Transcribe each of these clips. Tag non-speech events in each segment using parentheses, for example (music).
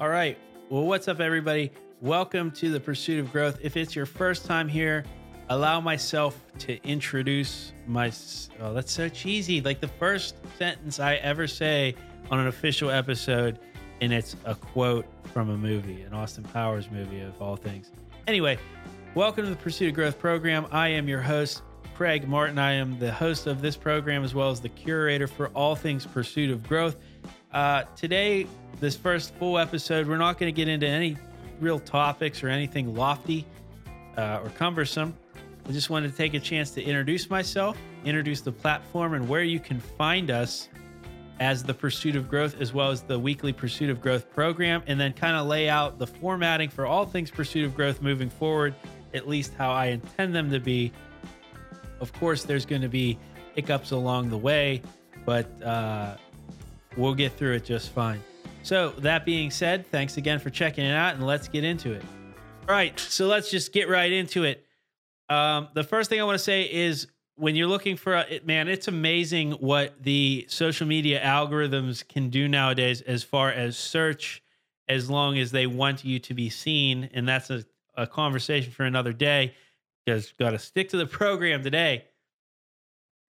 All right. Well, what's up, everybody? Welcome to the Pursuit of Growth. If it's your first time here, allow myself to introduce my. Oh, that's so cheesy. Like the first sentence I ever say on an official episode, and it's a quote from a movie, an Austin Powers movie of all things. Anyway, welcome to the Pursuit of Growth program. I am your host, Craig Martin. I am the host of this program as well as the curator for all things Pursuit of Growth. Uh, today, this first full episode, we're not going to get into any real topics or anything lofty uh, or cumbersome. I just wanted to take a chance to introduce myself, introduce the platform, and where you can find us as the Pursuit of Growth, as well as the weekly Pursuit of Growth program, and then kind of lay out the formatting for all things Pursuit of Growth moving forward, at least how I intend them to be. Of course, there's going to be hiccups along the way, but uh, we'll get through it just fine. So, that being said, thanks again for checking it out, and let's get into it. All right, so let's just get right into it. Um, the first thing I want to say is when you're looking for a man, it's amazing what the social media algorithms can do nowadays as far as search, as long as they want you to be seen. And that's a, a conversation for another day. Just got to stick to the (laughs) program today.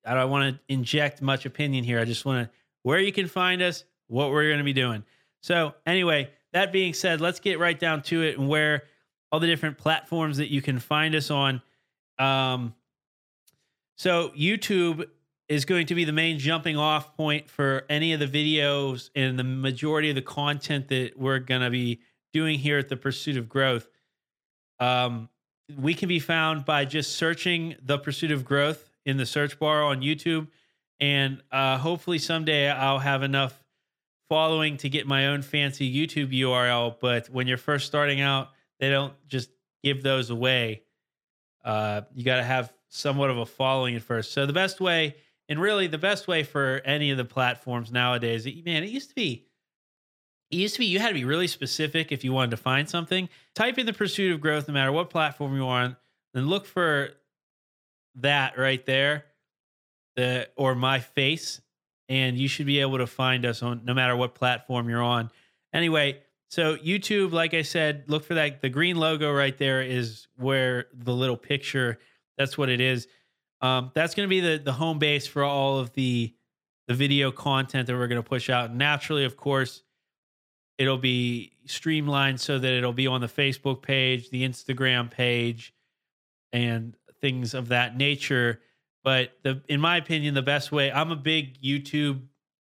I don't want to inject much opinion here. I just want to where you can find us, what we're going to be doing. So, anyway, that being said, let's get right down to it and where all the different platforms that you can find us on. Um, so, YouTube is going to be the main jumping off point for any of the videos and the majority of the content that we're going to be doing here at the Pursuit of Growth. Um, we can be found by just searching the Pursuit of Growth in the search bar on YouTube. And uh, hopefully someday I'll have enough following to get my own fancy YouTube URL. But when you're first starting out, they don't just give those away. Uh, you got to have somewhat of a following at first. So the best way, and really the best way for any of the platforms nowadays, man, it used to be. It used to be you had to be really specific if you wanted to find something. Type in the pursuit of growth, no matter what platform you're on, then look for that right there, the or my face, and you should be able to find us on no matter what platform you're on. Anyway, so YouTube, like I said, look for that. The green logo right there is where the little picture. That's what it is. Um, that's going to be the the home base for all of the the video content that we're going to push out. Naturally, of course, it'll be streamlined so that it'll be on the Facebook page, the Instagram page, and things of that nature. But the, in my opinion, the best way. I'm a big YouTube.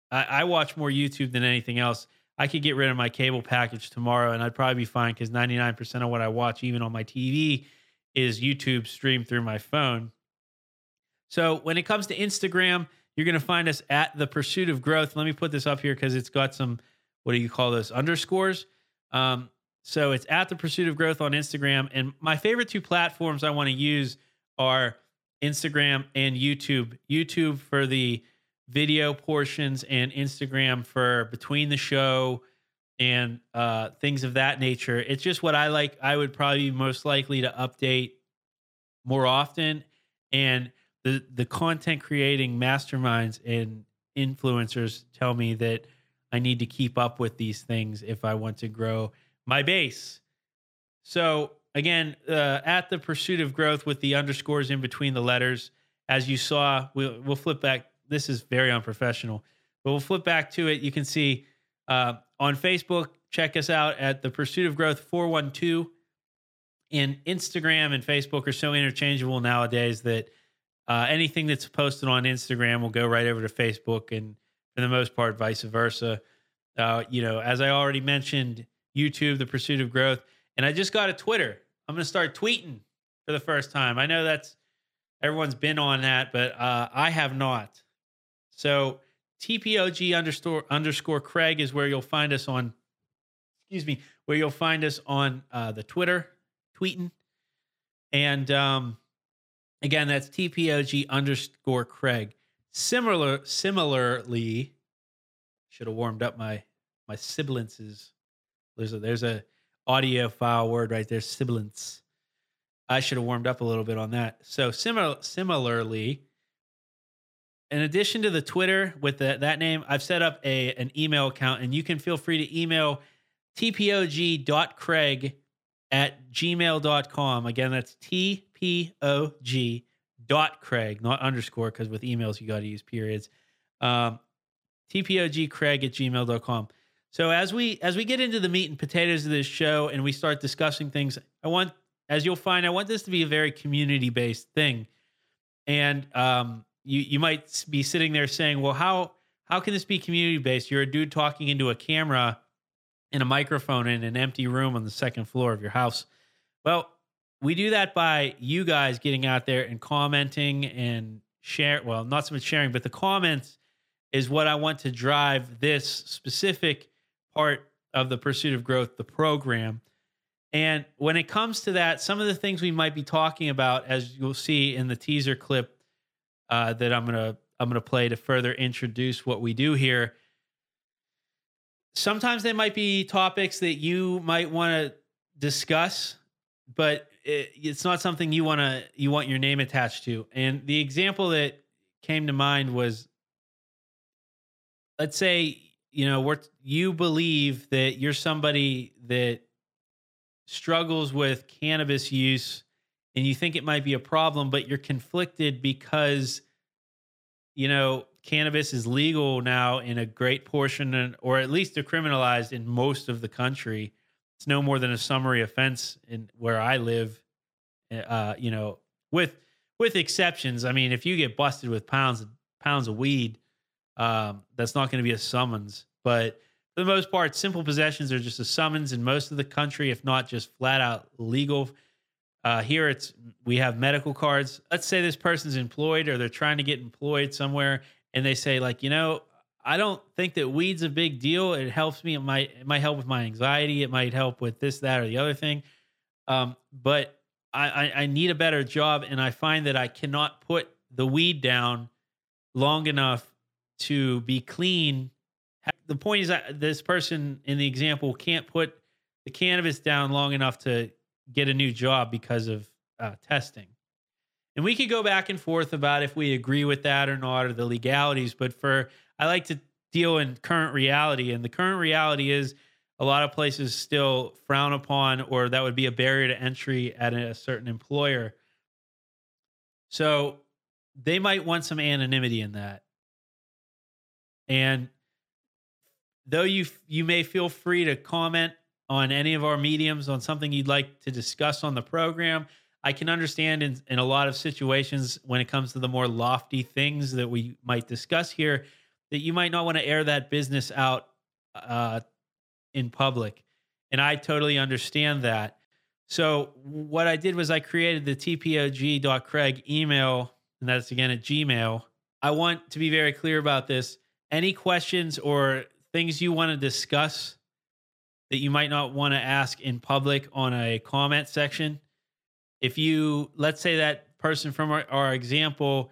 I, I watch more YouTube than anything else. I could get rid of my cable package tomorrow, and I'd probably be fine because 99% of what I watch, even on my TV, is YouTube streamed through my phone. So when it comes to Instagram, you're going to find us at the Pursuit of Growth. Let me put this up here because it's got some what do you call those underscores? Um, so it's at the Pursuit of Growth on Instagram, and my favorite two platforms I want to use are Instagram and YouTube. YouTube for the video portions and Instagram for between the show and uh, things of that nature. It's just what I like. I would probably be most likely to update more often. And the the content creating masterminds and influencers tell me that I need to keep up with these things if I want to grow my base. So again, uh, at the pursuit of growth with the underscores in between the letters, as you saw, we'll, we'll flip back this is very unprofessional. But we'll flip back to it. You can see uh, on Facebook, check us out at the Pursuit of Growth 412. And Instagram and Facebook are so interchangeable nowadays that uh, anything that's posted on Instagram will go right over to Facebook, and for the most part, vice versa. Uh, you know, as I already mentioned, YouTube, the Pursuit of Growth, and I just got a Twitter. I'm going to start tweeting for the first time. I know that's everyone's been on that, but uh, I have not. So TPOG underscore underscore Craig is where you'll find us on. Excuse me, where you'll find us on uh, the Twitter, tweeting, and um, again that's TPOG underscore Craig. Similar, similarly, should have warmed up my my sibilants. There's a there's a audio file word right there, sibilance. I should have warmed up a little bit on that. So similar, similarly, in addition to the Twitter with the, that name, I've set up a an email account, and you can feel free to email tpog.craig at gmail.com. Again, that's tpog dot craig, not underscore, because with emails you got to use periods. Um, tpogcraig at gmail.com. So as we as we get into the meat and potatoes of this show and we start discussing things, I want, as you'll find, I want this to be a very community based thing. And um, you you might be sitting there saying, well, how how can this be community based? You're a dude talking into a camera and a microphone in an empty room on the second floor of your house. Well, we do that by you guys getting out there and commenting and share. Well, not so much sharing, but the comments is what I want to drive this specific part of the pursuit of growth, the program. And when it comes to that, some of the things we might be talking about, as you'll see in the teaser clip uh, that I'm gonna I'm gonna play to further introduce what we do here. Sometimes they might be topics that you might want to discuss, but it, it's not something you want to you want your name attached to. And the example that came to mind was, let's say you know, we're, you believe that you're somebody that struggles with cannabis use and you think it might be a problem, but you're conflicted because, you know, cannabis is legal now in a great portion, or at least decriminalized in most of the country. It's no more than a summary offense in where I live. Uh, you know, with with exceptions. I mean, if you get busted with pounds pounds of weed, um, that's not going to be a summons. But for the most part, simple possessions are just a summons in most of the country, if not just flat out legal. Uh, here, it's we have medical cards. Let's say this person's employed or they're trying to get employed somewhere, and they say like, you know, I don't think that weed's a big deal. It helps me. It might it might help with my anxiety. It might help with this, that, or the other thing. Um, but I, I, I need a better job, and I find that I cannot put the weed down long enough to be clean. The point is that this person in the example can't put the cannabis down long enough to get a new job because of uh, testing. And we could go back and forth about if we agree with that or not, or the legalities. But for I like to deal in current reality, and the current reality is a lot of places still frown upon, or that would be a barrier to entry at a certain employer. So they might want some anonymity in that. And though you you may feel free to comment on any of our mediums on something you'd like to discuss on the program, I can understand in, in a lot of situations when it comes to the more lofty things that we might discuss here that you might not want to air that business out uh, in public. And I totally understand that. So what I did was I created the tpog.craig email, and that's again at Gmail. I want to be very clear about this any questions or things you want to discuss that you might not want to ask in public on a comment section. If you, let's say that person from our, our example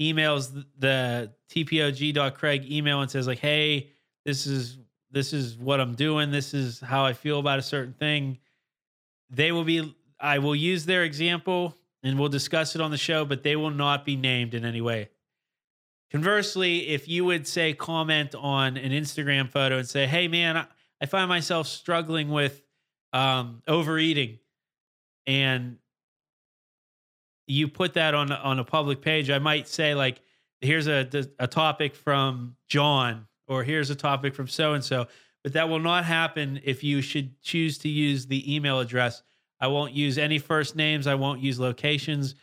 emails the, tpog.craig email and says like, "Hey, this is this is what I'm doing. This is how I feel about a certain thing." They will be I will use their example and we'll discuss it on the show, but they will not be named in any way. Conversely, if you would say comment on an Instagram photo and say, "Hey, man, I, find myself struggling with um, overeating," and you put that on on a public page, I might say like, "Here's a a topic from John," or "Here's a topic from so and so." But that will not happen if you should choose to use the email address. I won't use any first names. I won't use locations,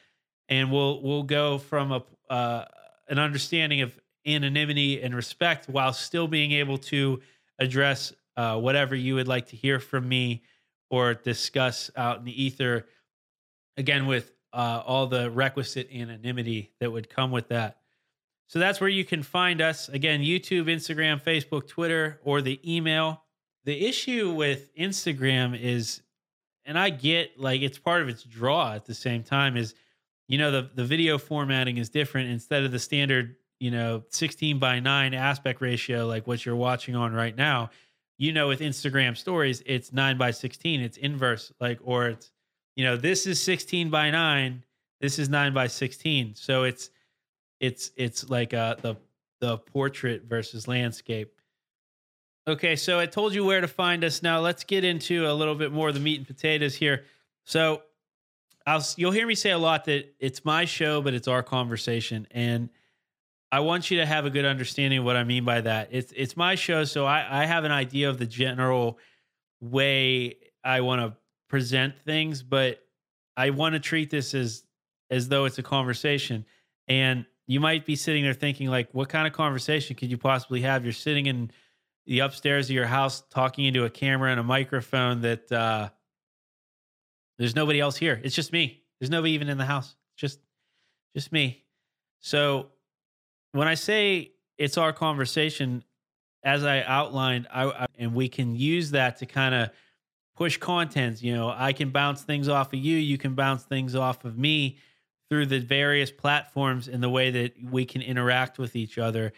and we'll we'll go from a uh, an understanding of anonymity and respect while still being able to address uh, whatever you would like to hear from me or discuss out in the ether. Again, with uh, all the requisite anonymity that would come with that. So that's where you can find us. Again, YouTube, Instagram, Facebook, Twitter, or the email. The issue with Instagram is, and I get like it's part of its draw at the same time, is you know the the video formatting is different instead of the standard you know 16 by 9 aspect ratio like what you're watching on right now you know with instagram stories it's 9 by 16 it's inverse like or it's you know this is 16 by 9 this is 9 by 16 so it's it's it's like uh the the portrait versus landscape Okay, so I told you where to find us. Now let's get into a little bit more of the meat and potatoes here. So I'll you'll hear me say a lot that it's my show, but it's our conversation, and I want you to have a good understanding of what I mean by that. It's it's my show, so I, I have an idea of the general way I want to present things, but I want to treat this as as though it's a conversation. And you might be sitting there thinking, like, what kind of conversation could you possibly have? You're sitting in the upstairs of your house talking into a camera and a microphone that uh, there's nobody else here. It's just me. There's nobody even in the house. Just just me. So when I say it's our conversation, as I outlined, I, I and we can use that to kind of push content. You know, I can bounce things off of you. You can bounce things off of me through the various platforms in the way that we can interact with each other.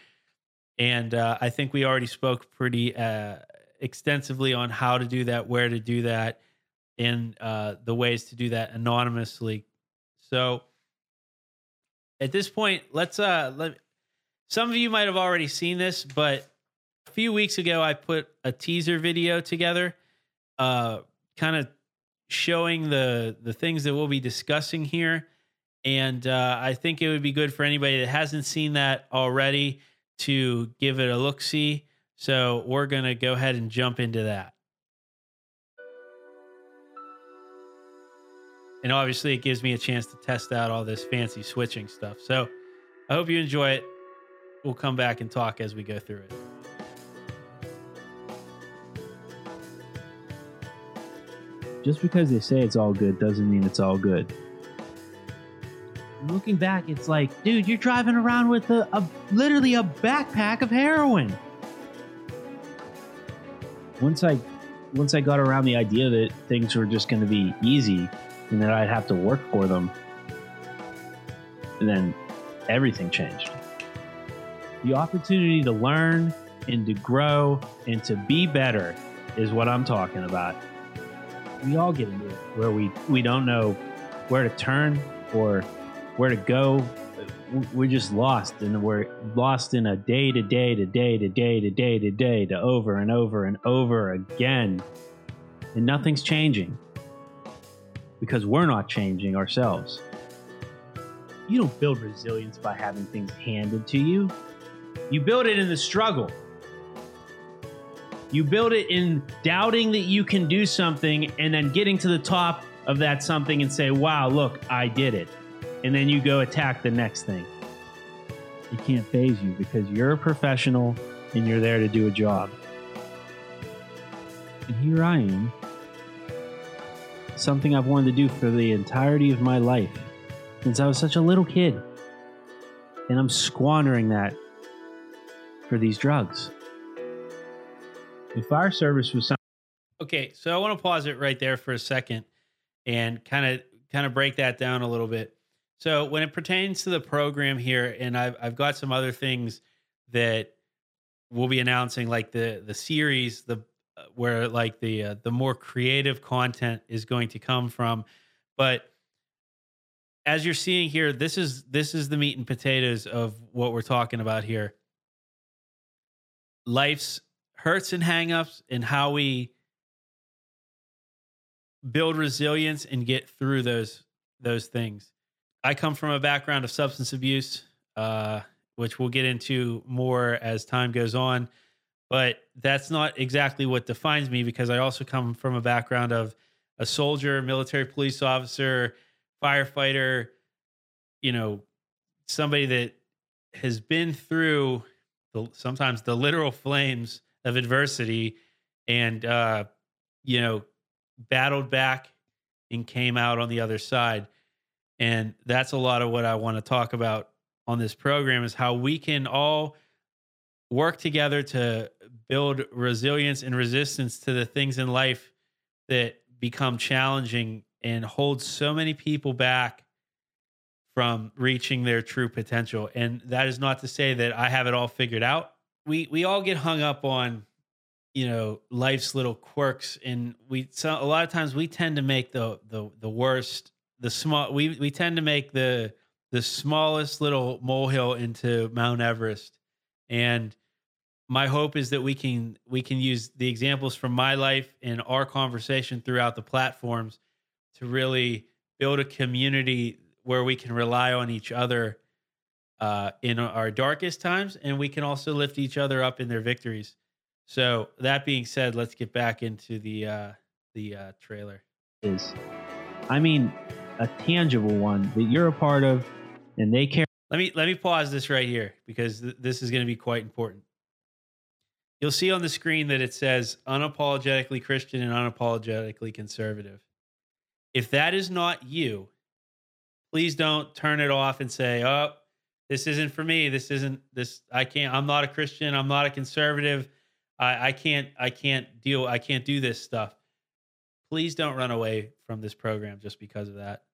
And uh, I think we already spoke pretty uh, extensively on how to do that, where to do that, and uh, the ways to do that anonymously. So at this point, let's uh, let some of you might have already seen this, but a few weeks ago I put a teaser video together, uh, kind of showing the the things that we'll be discussing here, and uh, I think it would be good for anybody that hasn't seen that already to give it a look see. So we're gonna go ahead and jump into that. And obviously, it gives me a chance to test out all this fancy switching stuff. So I hope you enjoy it. We'll come back and talk as we go through it. Just because they say it's all good doesn't mean it's all good. Looking back, it's like, dude, you're driving around with a, a literally a backpack of heroin. Once I once I got around the idea that things were just going to be easy, and that I'd have to work for them. And then everything changed. The opportunity to learn and to grow and to be better is what I'm talking about. We all get into it where we, we don't know where to turn or where to go. We're just lost and we're lost in a day to day to day to day to day to day to over and over and over again. And nothing's changing because we're not changing ourselves. You don't build resilience by having things handed to you. You build it in the struggle. You build it in doubting that you can do something and then getting to the top of that something and say, wow, look, I did it. And then you go attack the next thing. It can't phase you because you're a professional and you're there to do a job. And here I am something I've wanted to do for the entirety of my life since I was such a little kid. And I'm squandering that for these drugs. The fire service was something. Okay, so I want to pause it right there for a second and kind of kind of break that down a little bit. So when it pertains to the program here, and I've I've got some other things that we'll be announcing, like the the series, the where like the uh, the more creative content is going to come from. But as you're seeing here this is this is the meat and potatoes of what we're talking about here. Life's hurts and hangups and how we build resilience and get through those those things. I come from a background of substance abuse uh, which we'll get into more as time goes on but that's not exactly what defines me because I also come from a background of a soldier, military police officer, firefighter, you know, somebody that has been through the, sometimes the literal flames of adversity and, uh, you know, battled back and came out on the other side. And that's a lot of what I want to talk about on this program is how we can all work together to build resilience and resistance to the things in life that become challenging and hold so many people back from reaching their true potential. And that is not to say that I have it all figured out. We we all get hung up on you know life's little quirks and we so a lot of times we tend to make the the the worst the small we we tend to make the the smallest little molehill into Mount Everest and my hope is that we can we can use the examples from my life and our conversation throughout the platforms to really build a community where we can rely on each other uh, in our darkest times, and we can also lift each other up in their victories. So that being said, let's get back into the uh, the uh, trailer. Is, I mean, a tangible one that you're a part of, and they care. Let me let me pause this right here because th- this is going to be quite important. You'll see on the screen that it says unapologetically Christian and unapologetically conservative. If that is not you, please don't turn it off and say, "Oh, this isn't for me. This isn't this. I can't. I'm not a Christian. I'm not a conservative. I, I can't. I can't deal. I can't do this stuff." Please don't run away from this program just because of that.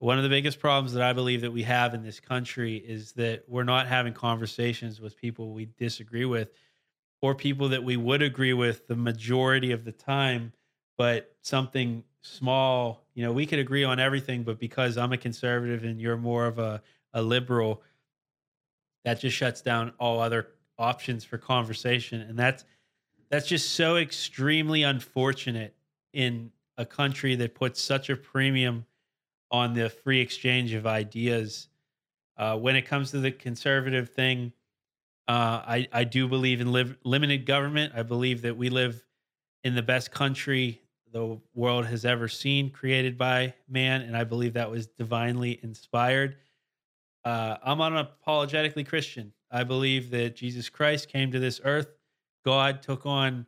One of the biggest problems that I believe that we have in this country is that we're not having conversations with people we disagree with or people that we would agree with the majority of the time, but something small, you know, we could agree on everything, but because I'm a conservative and you're more of a, a liberal, that just shuts down all other options for conversation. And that's that's just so extremely unfortunate in a country that puts such a premium on the free exchange of ideas. Uh, when it comes to the conservative thing, uh, I, I do believe in live, limited government. I believe that we live in the best country the world has ever seen, created by man, and I believe that was divinely inspired. Uh, I'm unapologetically Christian. I believe that Jesus Christ came to this earth. God took on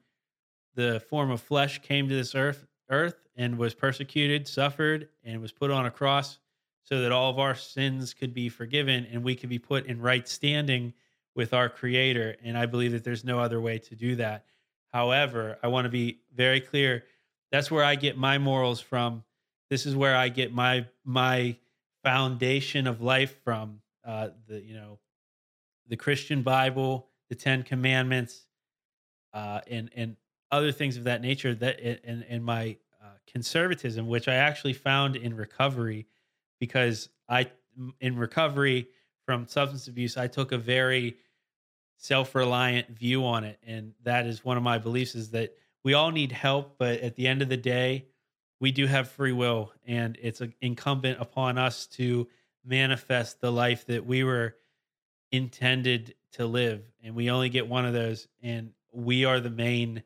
the form of flesh, came to this earth, earth, and was persecuted, suffered, and was put on a cross, so that all of our sins could be forgiven and we could be put in right standing with our Creator. And I believe that there's no other way to do that. However, I want to be very clear that's where I get my morals from. This is where I get my my foundation of life from. Uh, the you know, the Christian Bible, the Ten Commandments, uh, and and other things of that nature. That and and my conservatism, which I actually found in recovery, because I in recovery from substance abuse, I took a very self-reliant view on it, and that is one of my beliefs: is that we all need help, but at the end of the day, we do have free will, and it's incumbent upon us to manifest the life that we were intended to live. And we only get one of those, and we are the main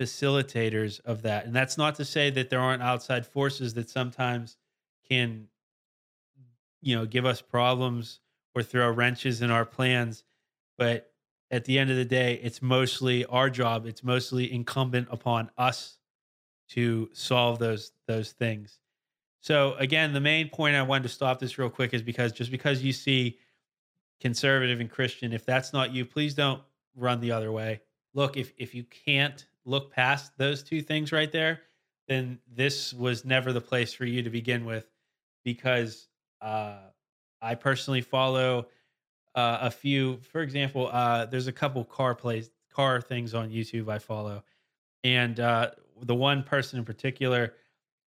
facilitators of that. And that's not to say that there aren't outside forces that sometimes can, you know, give us problems or throw wrenches in our plans. But at the end of the day, it's mostly our job. It's mostly incumbent upon us to solve those those things. So again, the main point I wanted to stop this real quick is because just because you see conservative and Christian, if that's not you, please don't run the other way. Look, if if you can't look past those two things right there, then this was never the place for you to begin with, because uh, I personally follow uh, a few. For example, uh, there's a couple car plays, car things on YouTube I follow, and uh, the one person in particular,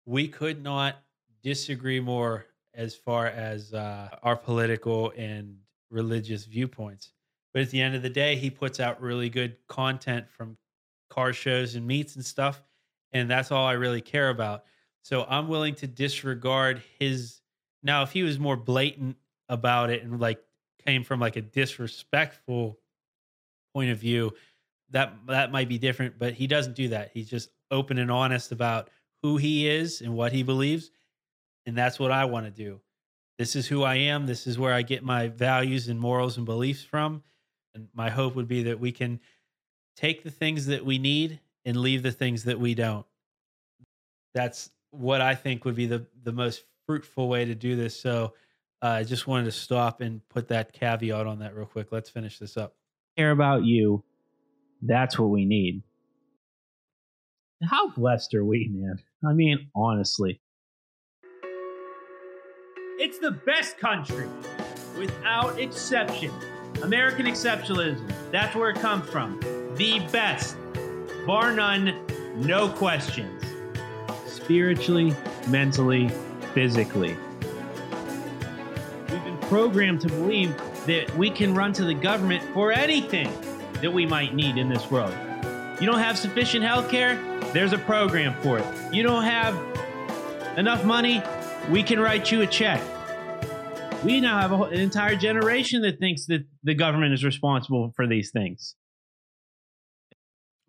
we could not disagree more as far as uh, our political and religious viewpoints. But at the end of the day, he puts out really good content from car shows and meets and stuff, and that's all I really care about. So I'm willing to disregard his. Now, if he was more blatant about it and like came from like a disrespectful point of view, that that might be different. But he doesn't do that. He's just open and honest about who he is and what he believes, and that's what I want to do. This is who I am. This is where I get my values and morals and beliefs from. And my hope would be that we can take the things that we need and leave the things that we don't. That's what I think would be the the most fruitful way to do this. So uh, I just wanted to stop and put that caveat on that real quick. Let's finish this up. Care about you. That's what we need. How blessed are we, man? I mean, honestly. It's the best country, without exception. American exceptionalism. That's where it comes from. The best. Bar none, no questions. Spiritually, mentally, physically We've been programmed to believe that we can run to the government for anything. that we might need in this world. You don't have sufficient health care? There's a program for it. You don't have enough money? We can write you a check. We now have an entire generation that thinks that the government is responsible for these things.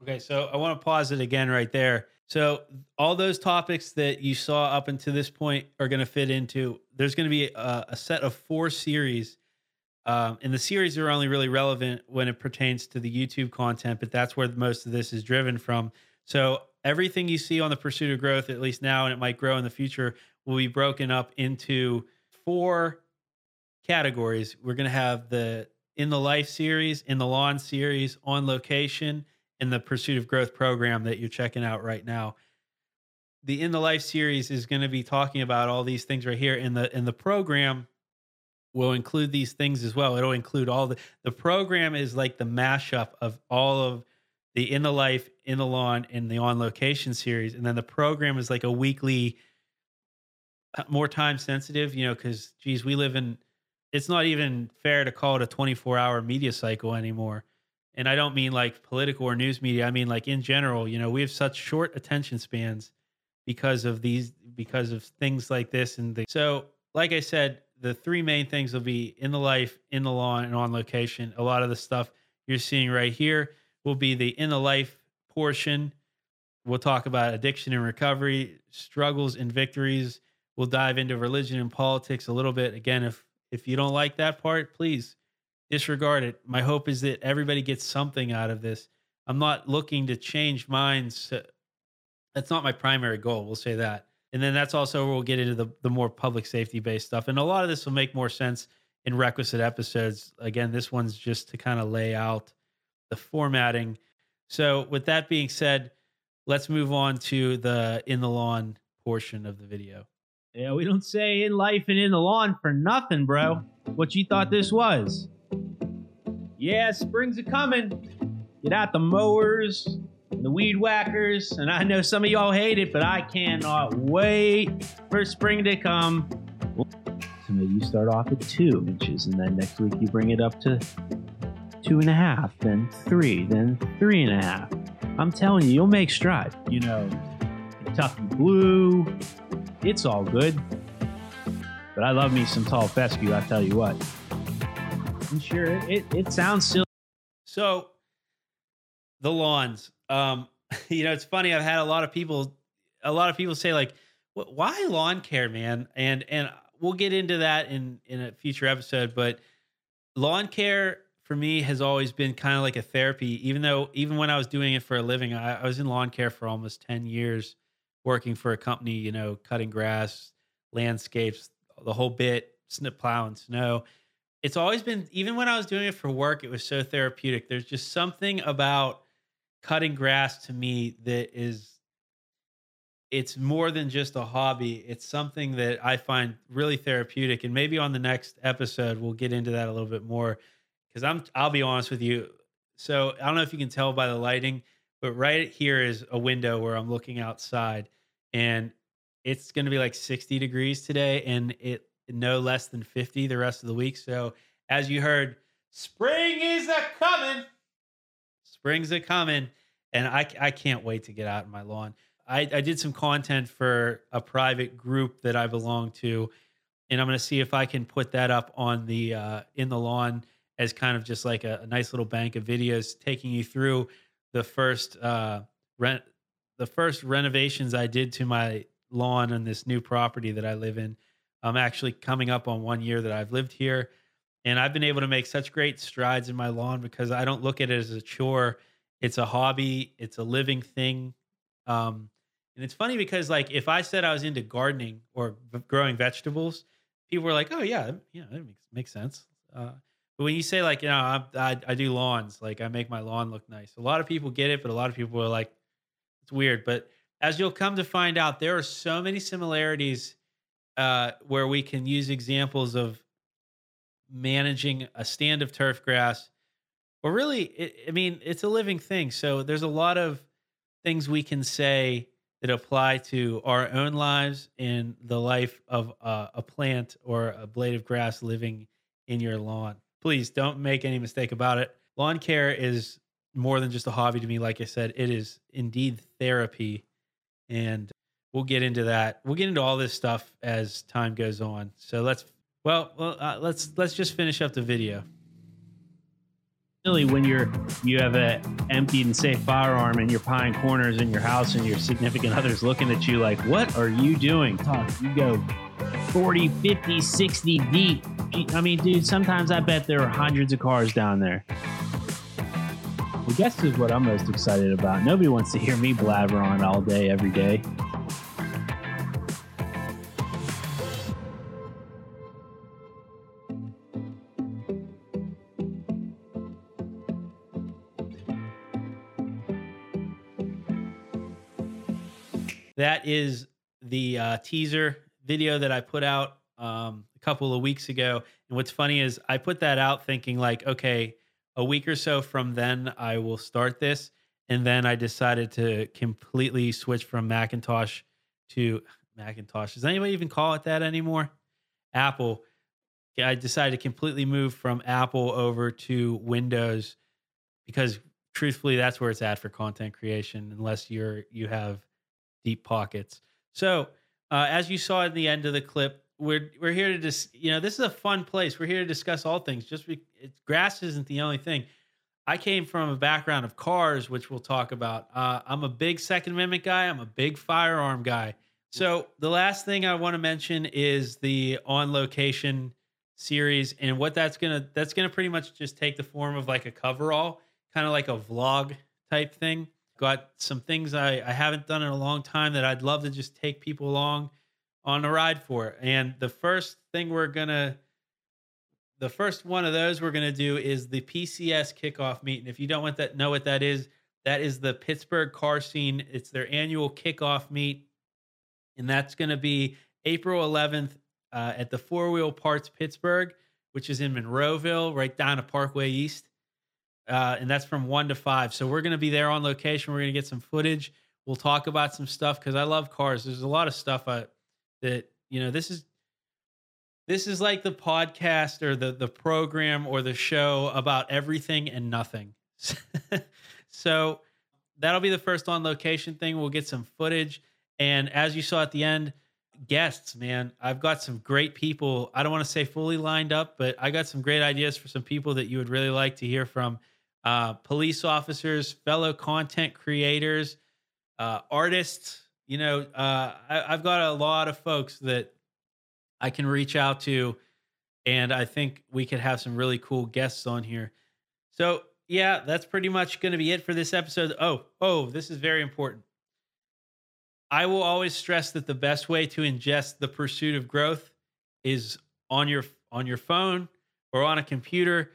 Okay, so I want to pause it again right there. So all those topics that you saw up until this point are going to fit into. There's going to be a, a set of four series, um, and the series are only really relevant when it pertains to the YouTube content. But that's where most of this is driven from. So everything you see on the pursuit of growth, at least now, and it might grow in the future, will be broken up into four categories. We're going to have the in the life series, in the lawn series, on location, and the pursuit of growth program that you're checking out right now. The in the life series is going to be talking about all these things right here. In the in the program will include these things as well. It'll include all the the program is like the mashup of all of the in the life, in the lawn, and the on location series, and then the program is like a weekly, uh, more time sensitive. You know, because geez, we live in. It's not even fair to call it a 24 hour media cycle anymore. And I don't mean like political or news media. I mean like in general. You know, we have such short attention spans because of these because of things like this and the, so like I said, the three main things will be in the life, in the lawn, and on location. A lot of the stuff you're seeing right here will be the in the life portion. We'll talk about addiction and recovery, struggles and victories. We'll dive into religion and politics a little bit. Again, if if you don't like that part, please disregard it. My hope is that everybody gets something out of this. I'm not looking to change minds. to- That's not my primary goal. We'll say that. And then that's also where we'll get into the, the more public safety based stuff. And a lot of this will make more sense in requisite episodes. Again, this one's just to kind of lay out the formatting. So, with that being said, let's move on to the in the lawn portion of the video. Yeah, we don't say in life and in the lawn for nothing, bro. What you thought this was? Yeah, spring's a coming. Get out the mowers, the weed whackers, and I know some of y'all hate it, but I cannot wait for spring to come. So maybe you start off at two inches, and then next week you bring it up to two and a half, then three, then three and a half. I'm telling you, you'll make stride. You know, Kentucky Blue, it's all good. But I love me some tall fescue, I tell you what. And sure, it, it, it sounds silly. So the lawns. Um, (laughs) you know, it's funny. I've had a lot of people, a lot of people say like, "Why lawn care, man?" And and we'll get into that in in a future episode. But lawn care for me has always been kind of like a therapy. Even though, even when I was doing it for a living, I, I was in lawn care for almost ten years, working for a company. You know, cutting grass, landscapes, the whole bit, snip plowing snow it's always been even when I was doing it for work, it was so therapeutic. There's just something about cutting grass to me that is it's more than just a hobby. It's something that I find really therapeutic. And maybe on the next episode we'll get into that a little bit more. Cause I'm I'll be honest with you. So I don't know if you can tell by the lighting, but right here is a window where I'm looking outside and it's gonna be like 60 degrees today and it no less than 50 the rest of the week. So, as you heard, spring is a coming. Spring's a coming. And I, I can't wait to get out in my lawn. I, I did some content for a private group that I belong to. And I'm going to see if I can put that up on the uh, in the lawn as kind of just like a, a nice little bank of videos taking you through the first uh, rent, the first renovations I did to my lawn on this new property that I live in. I'm actually coming up on one year that I've lived here. And I've been able to make such great strides in my lawn because I don't look at it as a chore. It's a hobby, it's a living thing. Um, and it's funny because, like, if I said I was into gardening or growing vegetables, people were like, oh, yeah, yeah, that makes, makes sense. Uh, when you say, like, you know, I, I, I do lawns, like, I make my lawn look nice, a lot of people get it, but a lot of people are like, it's weird. But as you'll come to find out, there are so many similarities uh, where we can use examples of managing a stand of turf grass. Or really, it, I mean, it's a living thing. So there's a lot of things we can say that apply to our own lives and the life of uh, a plant or a blade of grass living in your lawn. Please don't make any mistake about it. Lawn care is more than just a hobby to me. Like I said, it is indeed therapy. And we'll get into that. We'll get into all this stuff as time goes on. So let's, well, well uh, let's, let's just finish up the video. Really, when you're you have a emptied and safe firearm and you're pieing corners in your house and your significant other's looking at you like, what are you doing? Talk, you go 40, 50, 60 deep. I mean, dude, sometimes I bet there are hundreds of cars down there. I guess is what I'm most excited about. Nobody wants to hear me blabber on all day, every day. That is the uh, teaser video that I put out um, a couple of weeks ago. And what's funny is I put that out thinking like, okay, a week or so from then I will start this. And then I decided to completely switch from Macintosh to Macintosh. Does anybody even call it that anymore? Apple. I decided to completely move from Apple over to Windows because truthfully that's where it's at for content creation unless you're you have deep pockets. So, uh, as you saw in the end of the clip, we're we're here to dis- you know this is a fun place. We're here to discuss all things. Just be- it, grass isn't the only thing. I came from a background of cars, which we'll talk about. Uh, I'm a big Second Amendment guy. I'm a big firearm guy. So the last thing I want to mention is the on location series and what that's gonna that's gonna pretty much just take the form of like a coverall, kind of like a vlog type thing got some things I, I haven't done in a long time that I'd love to just take people along on a ride for. And the first thing we're gonna the first one of those we're gonna do is the PCS kickoff meet. And if you don't want that know what that is, that is the Pittsburgh car scene. It's their annual kickoff meet, and that's gonna be April 11th uh, at the Four Wheel Parts Pittsburgh, which is in Monroeville, right down to Parkway East uh, and that's from one to five. So we're going to be there on location. We're going to get some footage. We'll talk about some stuff because I love cars. There's a lot of stuff I, that you know. This is this is like the podcast or the the program or the show about everything and nothing. (laughs) so that'll be the first on location thing. We'll get some footage, and as you saw at the end, guests. Man, I've got some great people. I don't want to say fully lined up, but I got some great ideas for some people that you would really like to hear from uh, police officers, fellow content creators, uh, artists. You know, uh, I, I've got a lot of folks that I can reach out to, and I think we could have some really cool guests on here. So, yeah, that's pretty much going to be it for this episode. Oh, oh, this is very important. I will always stress that the best way to ingest the pursuit of growth is on your on your phone or on a computer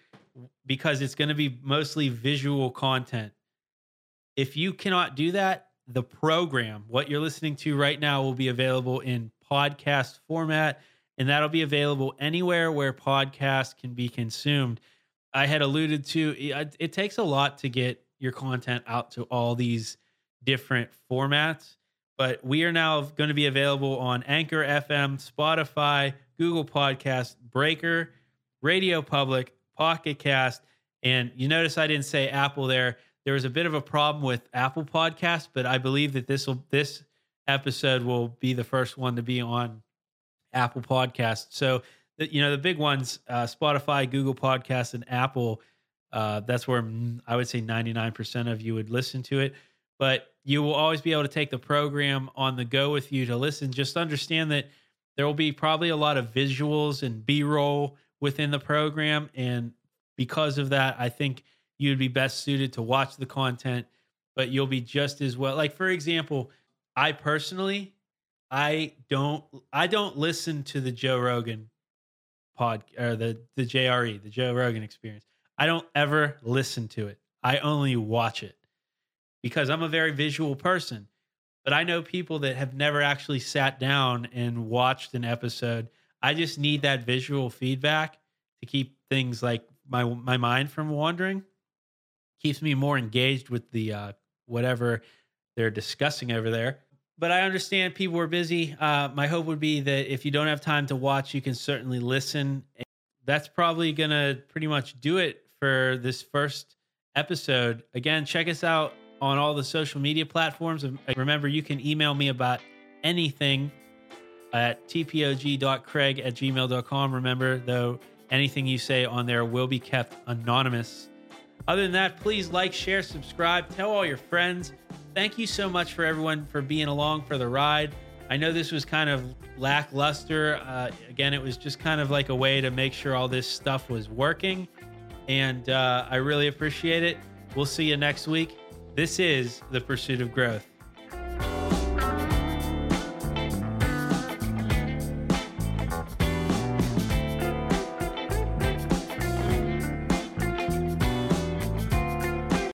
because it's going to be mostly visual content. If you cannot do that, the program, what you're listening to right now, will be available in podcast format, and that'll be available anywhere where podcasts can be consumed. I had alluded to it, it takes a lot to get your content out to all these different formats, but we are now going to be available on Anchor FM, Spotify, Google Podcast, Breaker, Radio Public, Pocket Cast. And you notice I didn't say Apple there. There was a bit of a problem with Apple Podcast, but I believe that this will this episode will be the first one to be on Apple Podcast. So the, you know the big ones: uh, Spotify, Google Podcasts, and Apple. Uh, that's where I would say 99% of you would listen to it. But you will always be able to take the program on the go with you to listen. Just understand that there will be probably a lot of visuals and B roll within the program. And because of that, I think you'd be best suited to watch the content, but you'll be just as well. Like, for example, I personally, I don't, I don't listen to the Joe Rogan pod or the, the JRE, the Joe Rogan experience. I don't ever listen to it. I only watch it because I'm a very visual person. But I know people that have never actually sat down and watched an episode I just need that visual feedback to keep things like my my mind from wandering. Keeps me more engaged with the uh, whatever they're discussing over there. But I understand people are busy. Uh, my hope would be that if you don't have time to watch, you can certainly listen. And That's probably gonna pretty much do it for this first episode. Again, check us out on all the social media platforms. Remember, you can email me about anything at tpog.craig at gmail.com. Remember, though, anything you say on there will be kept anonymous. Other than that, please like, share, subscribe, tell all your friends. Thank you so much for everyone for being along for the ride. I know this was kind of lackluster. Uh, again, it was just kind of like a way to make sure all this stuff was working. And uh, I really appreciate it. We'll see you next week. This is The Pursuit of Growth.